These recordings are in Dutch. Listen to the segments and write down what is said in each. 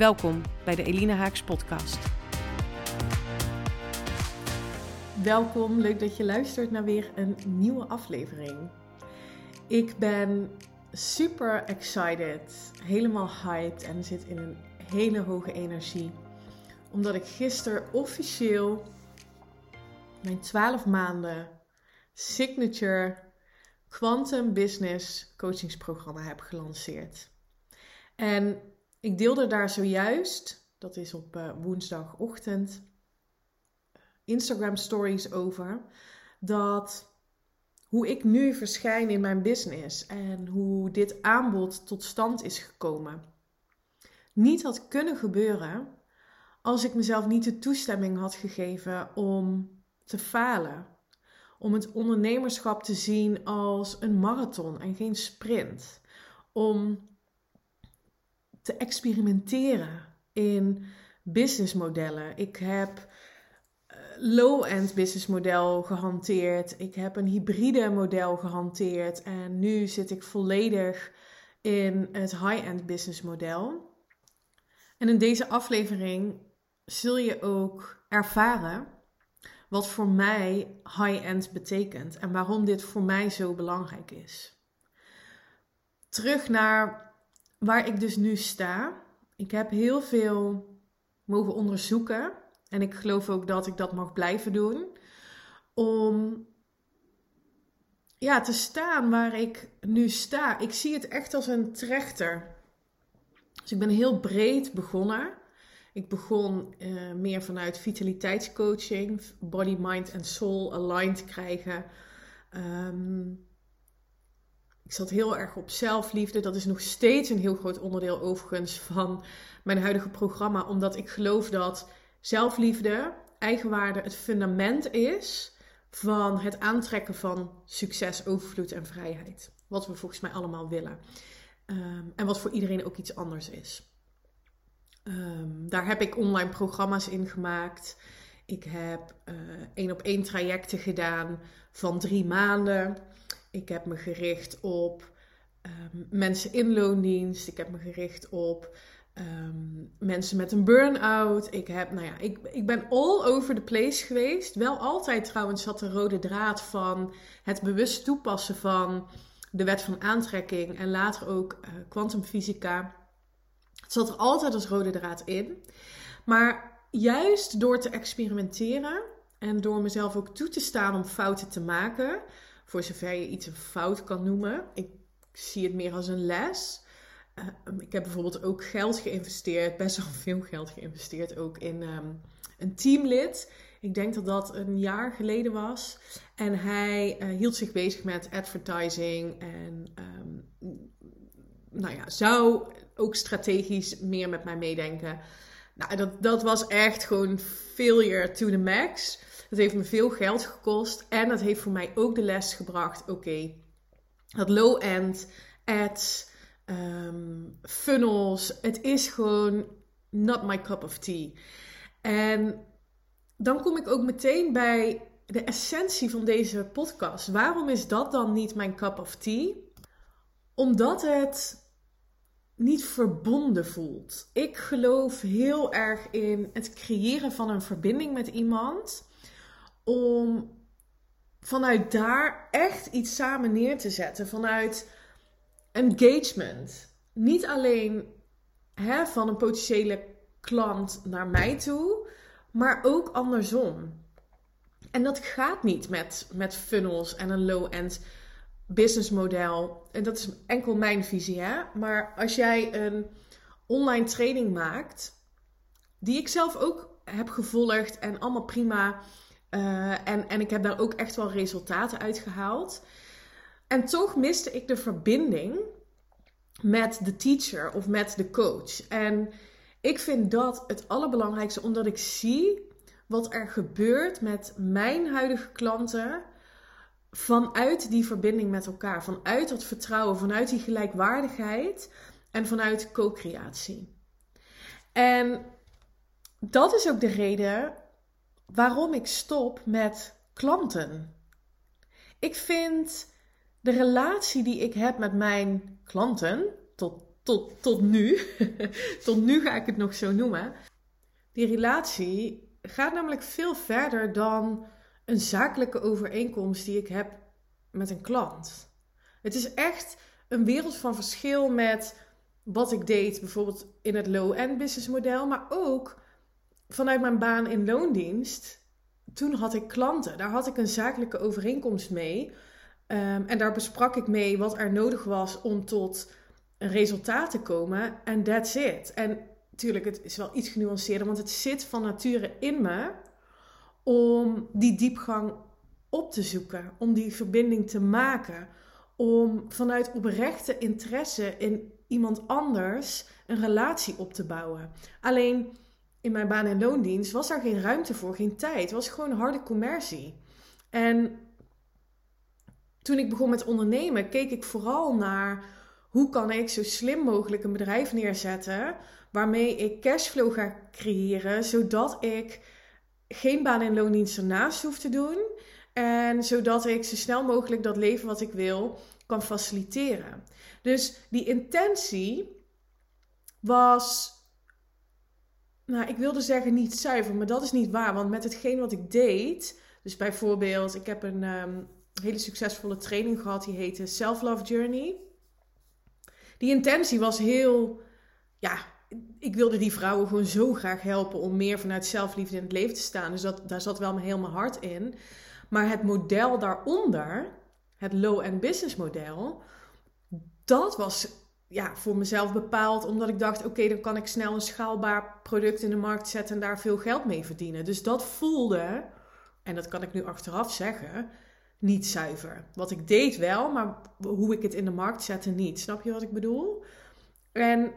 Welkom bij de Elina Haaks podcast. Welkom, leuk dat je luistert naar weer een nieuwe aflevering. Ik ben super excited, helemaal hyped en zit in een hele hoge energie. Omdat ik gisteren officieel mijn 12 maanden signature Quantum Business coachingsprogramma heb gelanceerd. En ik deelde daar zojuist, dat is op uh, woensdagochtend, Instagram stories over. Dat hoe ik nu verschijn in mijn business en hoe dit aanbod tot stand is gekomen. Niet had kunnen gebeuren als ik mezelf niet de toestemming had gegeven om te falen. Om het ondernemerschap te zien als een marathon en geen sprint. Om te experimenteren in businessmodellen. Ik heb eh, low-end businessmodel gehanteerd. Ik heb een hybride model gehanteerd. En nu zit ik volledig in het high-end businessmodel. En in deze aflevering zul je ook ervaren wat voor mij high-end betekent en waarom dit voor mij zo belangrijk is. Terug naar waar ik dus nu sta. Ik heb heel veel mogen onderzoeken. En ik geloof ook dat ik dat mag blijven doen. Om ja, te staan waar ik nu sta. Ik zie het echt als een trechter. Dus ik ben heel breed begonnen. Ik begon uh, meer vanuit vitaliteitscoaching, body, mind en soul aligned krijgen. Um, ik zat heel erg op zelfliefde. Dat is nog steeds een heel groot onderdeel overigens van mijn huidige programma. Omdat ik geloof dat zelfliefde, eigenwaarde het fundament is van het aantrekken van succes, overvloed en vrijheid. Wat we volgens mij allemaal willen. Ehm, en wat voor iedereen ook iets anders is. Ehm, daar heb ik online programma's in gemaakt. Ik heb uh, één op één trajecten gedaan van drie maanden. Ik heb me gericht op um, mensen in loondienst. Ik heb me gericht op um, mensen met een burn-out. Ik, heb, nou ja, ik, ik ben all over the place geweest. Wel altijd trouwens zat de rode draad van het bewust toepassen van de wet van aantrekking en later ook uh, kwantumfysica. het zat er altijd als rode draad in. Maar juist door te experimenteren en door mezelf ook toe te staan om fouten te maken, voor zover je iets een fout kan noemen. Ik zie het meer als een les. Uh, ik heb bijvoorbeeld ook geld geïnvesteerd, best wel veel geld geïnvesteerd, ook in um, een teamlid. Ik denk dat dat een jaar geleden was. En hij uh, hield zich bezig met advertising en um, nou ja, zou ook strategisch meer met mij meedenken. Nou, dat, dat was echt gewoon failure to the max. Dat heeft me veel geld gekost. En dat heeft voor mij ook de les gebracht. Oké, dat low-end ads, um, funnels. Het is gewoon not my cup of tea. En dan kom ik ook meteen bij de essentie van deze podcast. Waarom is dat dan niet mijn cup of tea? Omdat het niet verbonden voelt. Ik geloof heel erg in het creëren van een verbinding met iemand om vanuit daar echt iets samen neer te zetten. Vanuit engagement. Niet alleen hè, van een potentiële klant naar mij toe, maar ook andersom. En dat gaat niet met, met funnels en een low-end businessmodel. En dat is enkel mijn visie, hè. Maar als jij een online training maakt, die ik zelf ook heb gevolgd en allemaal prima uh, en, en ik heb daar ook echt wel resultaten uit gehaald. En toch miste ik de verbinding met de teacher of met de coach. En Ik vind dat het allerbelangrijkste, omdat ik zie wat er gebeurt met mijn huidige klanten vanuit die verbinding met elkaar, vanuit dat vertrouwen, vanuit die gelijkwaardigheid en vanuit co-creatie. En dat is ook de reden waarom ik stop met klanten. Ik vind de relatie die ik heb met mijn klanten, tot, tot, tot nu, tot nu ga ik het nog zo noemen, die relatie gaat namelijk veel verder dan een zakelijke overeenkomst die ik heb met een klant. Het is echt een wereld van verschil met wat ik deed, bijvoorbeeld in het low-end business model, maar ook vanuit mijn baan in loondienst. Toen had ik klanten, daar had ik een zakelijke overeenkomst mee. Ehm, en daar besprak ik mee wat er nodig was om tot een resultaat te komen. En that's it. En natuurlijk, het is wel iets genuanceerder, want het zit van nature in me om die diepgang op te zoeken, om die verbinding te maken, om vanuit oprechte interesse in iemand anders een relatie op te bouwen. Alleen in mijn baan- en loondienst was daar geen ruimte voor, geen tijd. Het was gewoon harde commercie. En toen ik begon met ondernemen, keek ik vooral naar hoe kan ik zo slim mogelijk een bedrijf neerzetten waarmee ik cashflow ga creëren, zodat ik geen baan- en loondienst ernaast hoef te doen en zodat ik zo snel mogelijk dat leven wat ik wil kan faciliteren. Dus die intentie was, nou, ik wilde zeggen niet zuiver, maar dat is niet waar. Want met hetgeen wat ik deed, dus bijvoorbeeld, ik heb een um, hele succesvolle training gehad, die heette Self Love Journey. Die intentie was heel, ja, ik wilde die vrouwen gewoon zo graag helpen om meer vanuit zelfliefde in het leven te staan. Dus dat, daar zat wel heel mijn hart in. Maar het model daaronder, het low-end business model, dat was ja, voor mezelf bepaald omdat ik dacht: oké, dan kan ik snel een schaalbaar product in de markt zetten en daar veel geld mee verdienen. Dus dat voelde, en dat kan ik nu achteraf zeggen, niet zuiver. Wat ik deed wel, maar hoe ik het in de markt zette niet. Snap je wat ik bedoel? En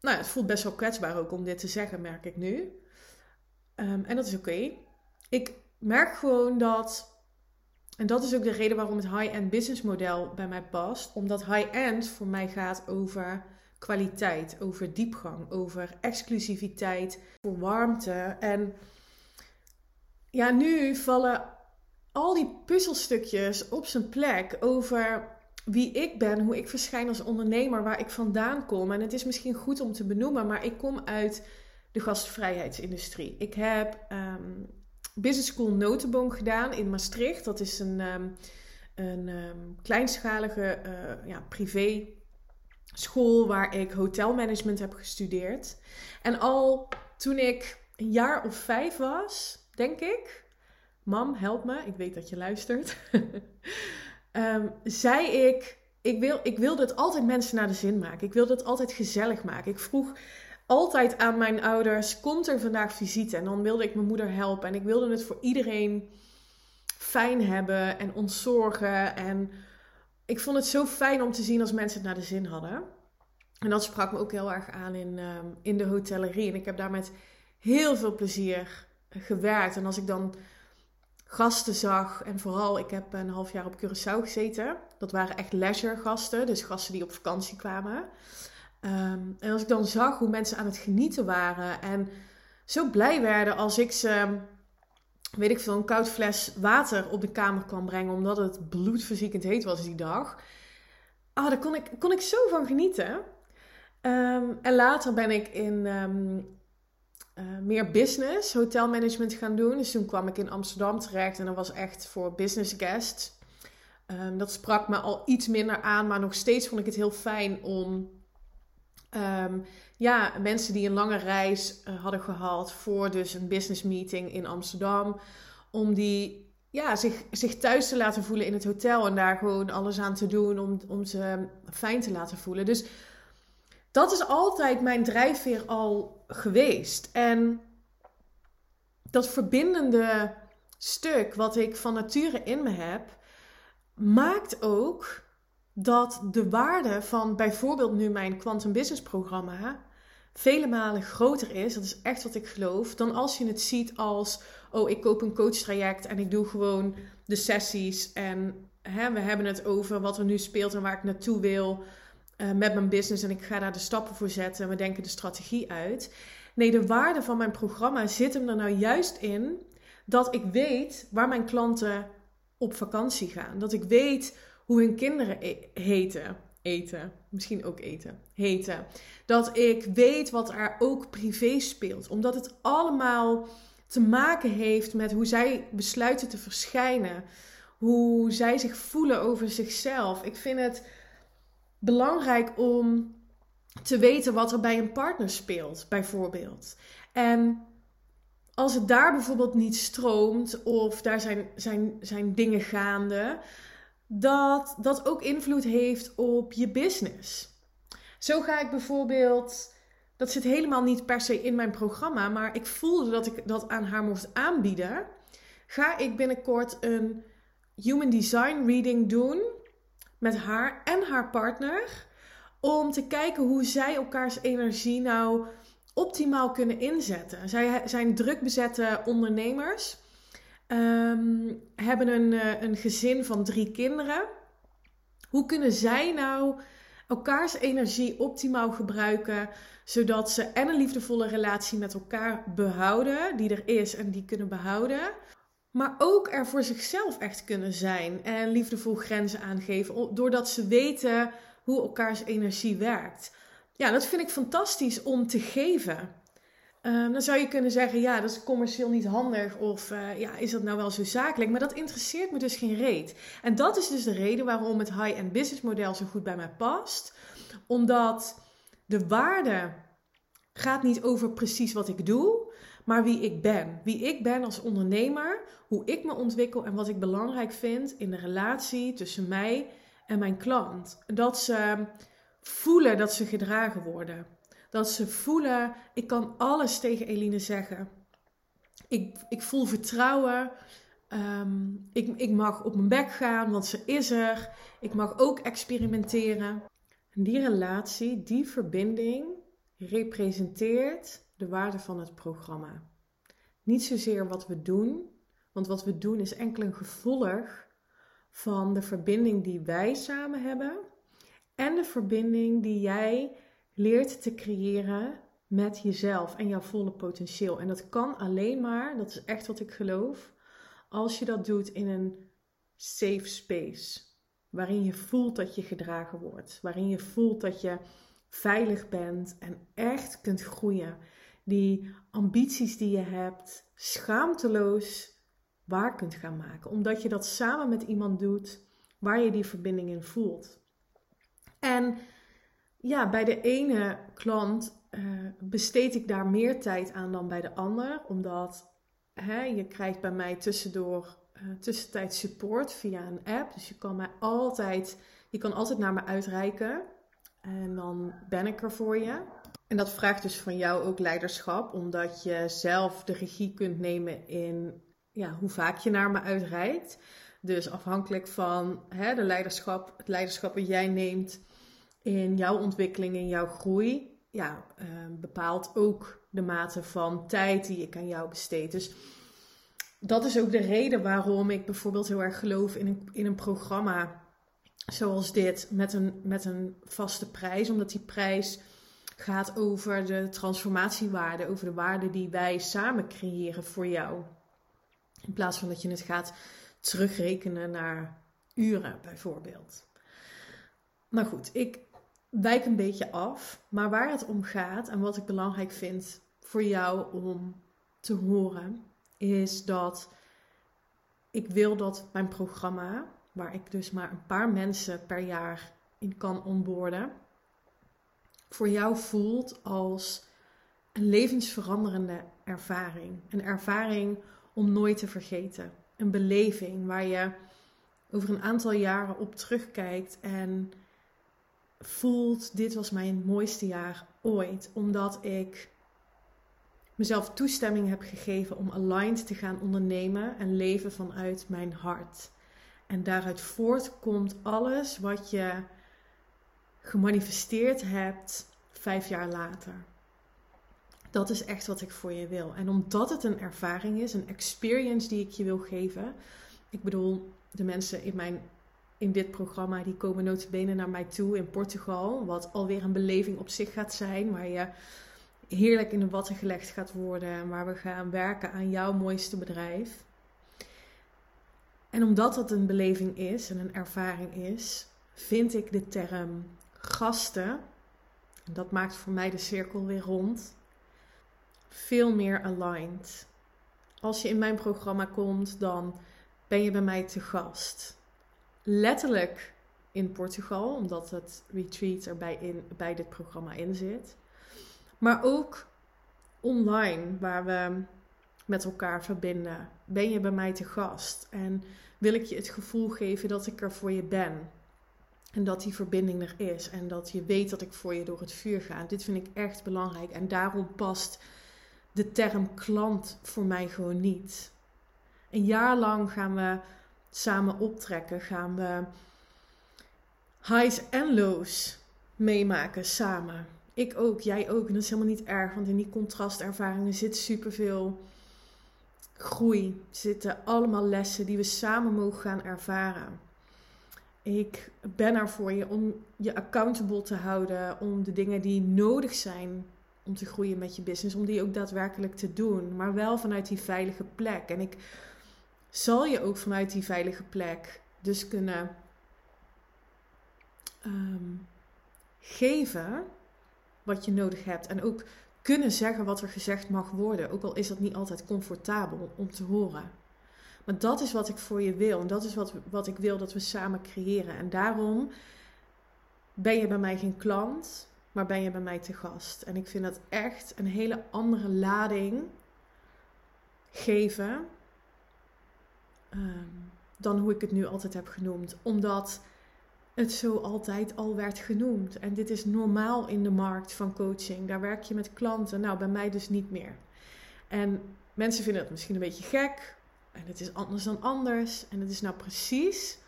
nou, het voelt best wel kwetsbaar ook om dit te zeggen, merk ik nu. Um, en dat is oké. Ik merk gewoon dat en dat is ook de reden waarom het high-end business model bij mij past. Omdat high-end voor mij gaat over kwaliteit, over diepgang, over exclusiviteit, voor warmte. En ja, nu vallen al die puzzelstukjes op zijn plek over wie ik ben, hoe ik verschijn als ondernemer, waar ik vandaan kom. En het is misschien goed om te benoemen, maar ik kom uit de gastvrijheidsindustrie. Ik heb ehm, Business School Notenboom gedaan in Maastricht. Dat is een, um, een um, kleinschalige uh, ja, privé school waar ik hotelmanagement heb gestudeerd. En al toen ik een jaar of vijf was, denk ik, mam, help me, ik weet dat je luistert, um, zei ik, ik, wil, ik wilde het altijd mensen naar de zin maken. Ik wilde het altijd gezellig maken. Ik vroeg altijd aan mijn ouders: komt er vandaag visite? En dan wilde ik mijn moeder helpen. En ik wilde het voor iedereen fijn hebben en ontzorgen. En ik vond het zo fijn om te zien als mensen het naar de zin hadden. En dat sprak me ook heel erg aan in, ehm, in de hotellerie. En ik heb daar met heel veel plezier gewerkt. En als ik dan gasten zag, en vooral, ik heb een half jaar op Curaçao gezeten. Dat waren echt leisure gasten, dus gasten die op vakantie kwamen. Ehm, en als ik dan zag hoe mensen aan het genieten waren en zo blij werden als ik ze, weet ik veel, een koud fles water op de kamer kwam brengen, omdat het bloedverziekend heet was die dag. Ah, daar kon ik, kon ik zo van genieten. Ehm, en later ben ik in ehm, eh, meer business, hotelmanagement gaan doen. Dus toen kwam ik in Amsterdam terecht en dat was echt voor business guests. dat sprak me al iets minder aan, maar nog steeds vond ik het heel fijn om Um, ja, mensen die een lange reis uh, hadden gehad voor dus een business meeting in Amsterdam. Om die ja, zich, zich thuis te laten voelen in het hotel en daar gewoon alles aan te doen om, om ze fijn te laten voelen. Dus dat is altijd mijn drijfveer al geweest. En dat verbindende stuk wat ik van nature in me heb, maakt ook dat de waarde van bijvoorbeeld nu mijn Quantum Business programma vele malen groter is, dat is echt wat ik geloof, dan als je het ziet als, oh, ik koop een coachtraject en ik doe gewoon de sessies en hè, we hebben het over wat er nu speelt en waar ik naartoe wil uh, met mijn business en ik ga daar de stappen voor zetten en we denken de strategie uit. Nee, de waarde van mijn programma zit hem er nou juist in dat ik weet waar mijn klanten op vakantie gaan. Dat ik weet hoe hun kinderen e heten. Eten. Misschien ook eten. Heten. Dat ik weet wat er ook privé speelt. Omdat het allemaal te maken heeft met hoe zij besluiten te verschijnen. Hoe zij zich voelen over zichzelf. Ik vind het belangrijk om te weten wat er bij een partner speelt, bijvoorbeeld. En als het daar bijvoorbeeld niet stroomt of daar zijn, zijn, zijn dingen gaande, dat dat ook invloed heeft op je business. Zo ga ik bijvoorbeeld, dat zit helemaal niet per se in mijn programma, maar ik voelde dat ik dat aan haar moest aanbieden. Ga ik binnenkort een Human Design Reading doen met haar en haar partner. Om te kijken hoe zij elkaars energie nou optimaal kunnen inzetten. Zij zijn druk bezette ondernemers. Ehm, hebben een, uh, een gezin van drie kinderen. Hoe kunnen zij nou elkaars energie optimaal gebruiken, zodat ze en een liefdevolle relatie met elkaar behouden, die er is en die kunnen behouden, maar ook er voor zichzelf echt kunnen zijn en liefdevol grenzen aangeven, doordat ze weten hoe elkaars energie werkt. Ja, dat vind ik fantastisch om te geven. Um, dan zou je kunnen zeggen, ja, dat is commercieel niet handig of uh, ja, is dat nou wel zo zakelijk? Maar dat interesseert me dus geen reet. En dat is dus de reden waarom het high-end business model zo goed bij mij past. Omdat de waarde gaat niet over precies wat ik doe, maar wie ik ben. Wie ik ben als ondernemer, hoe ik me ontwikkel en wat ik belangrijk vind in de relatie tussen mij en mijn klant. Dat ze voelen dat ze gedragen worden. Dat ze voelen, ik kan alles tegen Eline zeggen. Ik, ik voel vertrouwen. Ehm, ik, ik mag op mijn bek gaan, want ze is er. Ik mag ook experimenteren. En die relatie, die verbinding, representeert de waarde van het programma. Niet zozeer wat we doen, want wat we doen is enkel een gevolg van de verbinding die wij samen hebben en de verbinding die jij leert te creëren met jezelf en jouw volle potentieel. En dat kan alleen maar, dat is echt wat ik geloof, als je dat doet in een safe space. Waarin je voelt dat je gedragen wordt. Waarin je voelt dat je veilig bent en echt kunt groeien. Die ambities die je hebt, schaamteloos waar kunt gaan maken. Omdat je dat samen met iemand doet waar je die verbinding in voelt. En ja, bij de ene klant uh, besteed ik daar meer tijd aan dan bij de ander. Omdat hè, je krijgt bij mij tussendoor uh, tussentijd support via een app. Dus je kan mij altijd, je kan altijd naar me uitreiken. En dan ben ik er voor je. En dat vraagt dus van jou ook leiderschap, omdat je zelf de regie kunt nemen in ja, hoe vaak je naar me uitreikt. Dus afhankelijk van hè, de leiderschap, het leiderschap dat jij neemt in jouw ontwikkeling, in jouw groei, ja, uh, bepaalt ook de mate van tijd die ik aan jou besteed. Dus dat is ook de reden waarom ik bijvoorbeeld heel erg geloof in een, in een programma zoals dit met een, met een vaste prijs, omdat die prijs gaat over de transformatiewaarde, over de waarde die wij samen creëren voor jou. In plaats van dat je het gaat terugrekenen naar uren bijvoorbeeld. Maar goed, ik wijk een beetje af. Maar waar het om gaat en wat ik belangrijk vind voor jou om te horen, is dat ik wil dat mijn programma, waar ik dus maar een paar mensen per jaar in kan onboorden, voor jou voelt als een levensveranderende ervaring. Een ervaring om nooit te vergeten. Een beleving waar je over een aantal jaren op terugkijkt en voelt: dit was mijn mooiste jaar ooit. Omdat ik mezelf toestemming heb gegeven om aligned te gaan ondernemen en leven vanuit mijn hart. En daaruit voortkomt alles wat je gemanifesteerd hebt vijf jaar later. Dat is echt wat ik voor je wil. En omdat het een ervaring is, een experience die ik je wil geven. Ik bedoel, de mensen in, mijn, in dit programma die komen notabene naar mij toe in Portugal. Wat alweer een beleving op zich gaat zijn. Waar je heerlijk in de watten gelegd gaat worden. En waar we gaan werken aan jouw mooiste bedrijf. En omdat dat een beleving is en een ervaring is, vind ik de term gasten, dat maakt voor mij de cirkel weer rond, veel meer aligned. Als je in mijn programma komt, dan ben je bij mij te gast. Letterlijk in Portugal, omdat het retreat er bij, in, bij dit programma in zit. Maar ook online, waar we met elkaar verbinden. Ben je bij mij te gast? En wil ik je het gevoel geven dat ik er voor je ben? En dat die verbinding er is. En dat je weet dat ik voor je door het vuur ga. Dit vind ik echt belangrijk. En daarom past de term klant voor mij gewoon niet. Een jaar lang gaan we samen optrekken. Gaan we highs en lows meemaken samen. Ik ook, jij ook. En dat is helemaal niet erg, want in die contrastervaringen zit superveel groei. zitten allemaal lessen die we samen mogen gaan ervaren. Ik ben er voor je om je accountable te houden, om de dingen die nodig zijn om te groeien met je business, om die ook daadwerkelijk te doen, maar wel vanuit die veilige plek. En ik zal je ook vanuit die veilige plek dus kunnen ehm, geven wat je nodig hebt. En ook kunnen zeggen wat er gezegd mag worden. Ook al is dat niet altijd comfortabel om te horen. Maar dat is wat ik voor je wil. En dat is wat, wat ik wil dat we samen creëren. En daarom ben je bij mij geen klant, maar ben je bij mij te gast. En ik vind dat echt een hele andere lading geven ehm, dan hoe ik het nu altijd heb genoemd. Omdat het zo altijd al werd genoemd. En dit is normaal in de markt van coaching. Daar werk je met klanten. Nou, bij mij dus niet meer. En mensen vinden het misschien een beetje gek. En het is anders dan anders. En het is nou precies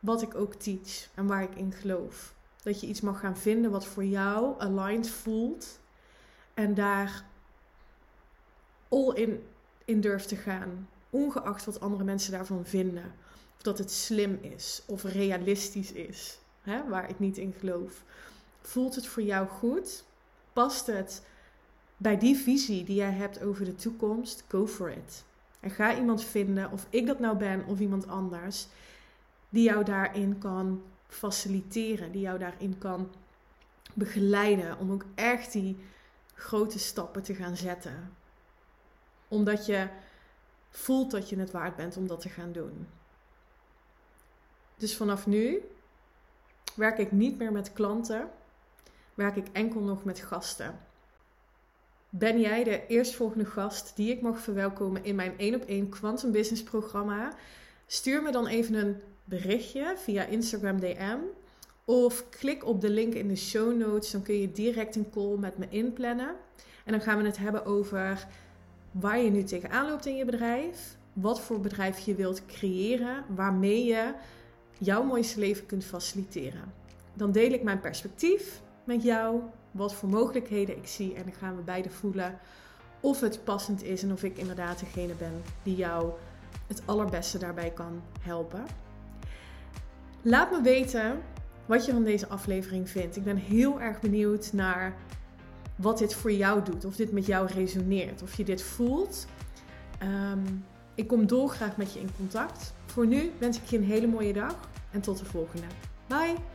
wat ik ook teach en waar ik in geloof. Dat je iets mag gaan vinden wat voor jou aligned voelt. En daar all in, in durft te gaan. Ongeacht wat andere mensen daarvan vinden dat het slim is of realistisch is, hè, waar ik niet in geloof. Voelt het voor jou goed? Past het bij die visie die jij hebt over de toekomst? Go for it. En ga iemand vinden, of ik dat nou ben of iemand anders, die jou daarin kan faciliteren, die jou daarin kan begeleiden om ook echt die grote stappen te gaan zetten. Omdat je voelt dat je het waard bent om dat te gaan doen. Dus vanaf nu werk ik niet meer met klanten, werk ik enkel nog met gasten. Ben jij de eerstvolgende gast die ik mag verwelkomen in mijn 1 op 1 Quantum Business programma? Stuur me dan even een berichtje via Instagram DM of klik op de link in de show notes. Dan kun je direct een call met me inplannen. En dan gaan we het hebben over waar je nu tegenaan loopt in je bedrijf, wat voor bedrijf je wilt creëren, waarmee je jouw mooiste leven kunt faciliteren. Dan deel ik mijn perspectief met jou, wat voor mogelijkheden ik zie en dan gaan we beide voelen of het passend is en of ik inderdaad degene ben die jou het allerbeste daarbij kan helpen. Laat me weten wat je van deze aflevering vindt. Ik ben heel erg benieuwd naar wat dit voor jou doet, of dit met jou resoneert, of je dit voelt. Ehm, ik kom dolgraag met je in contact. Voor nu wens ik je een hele mooie dag en tot de volgende. Bye!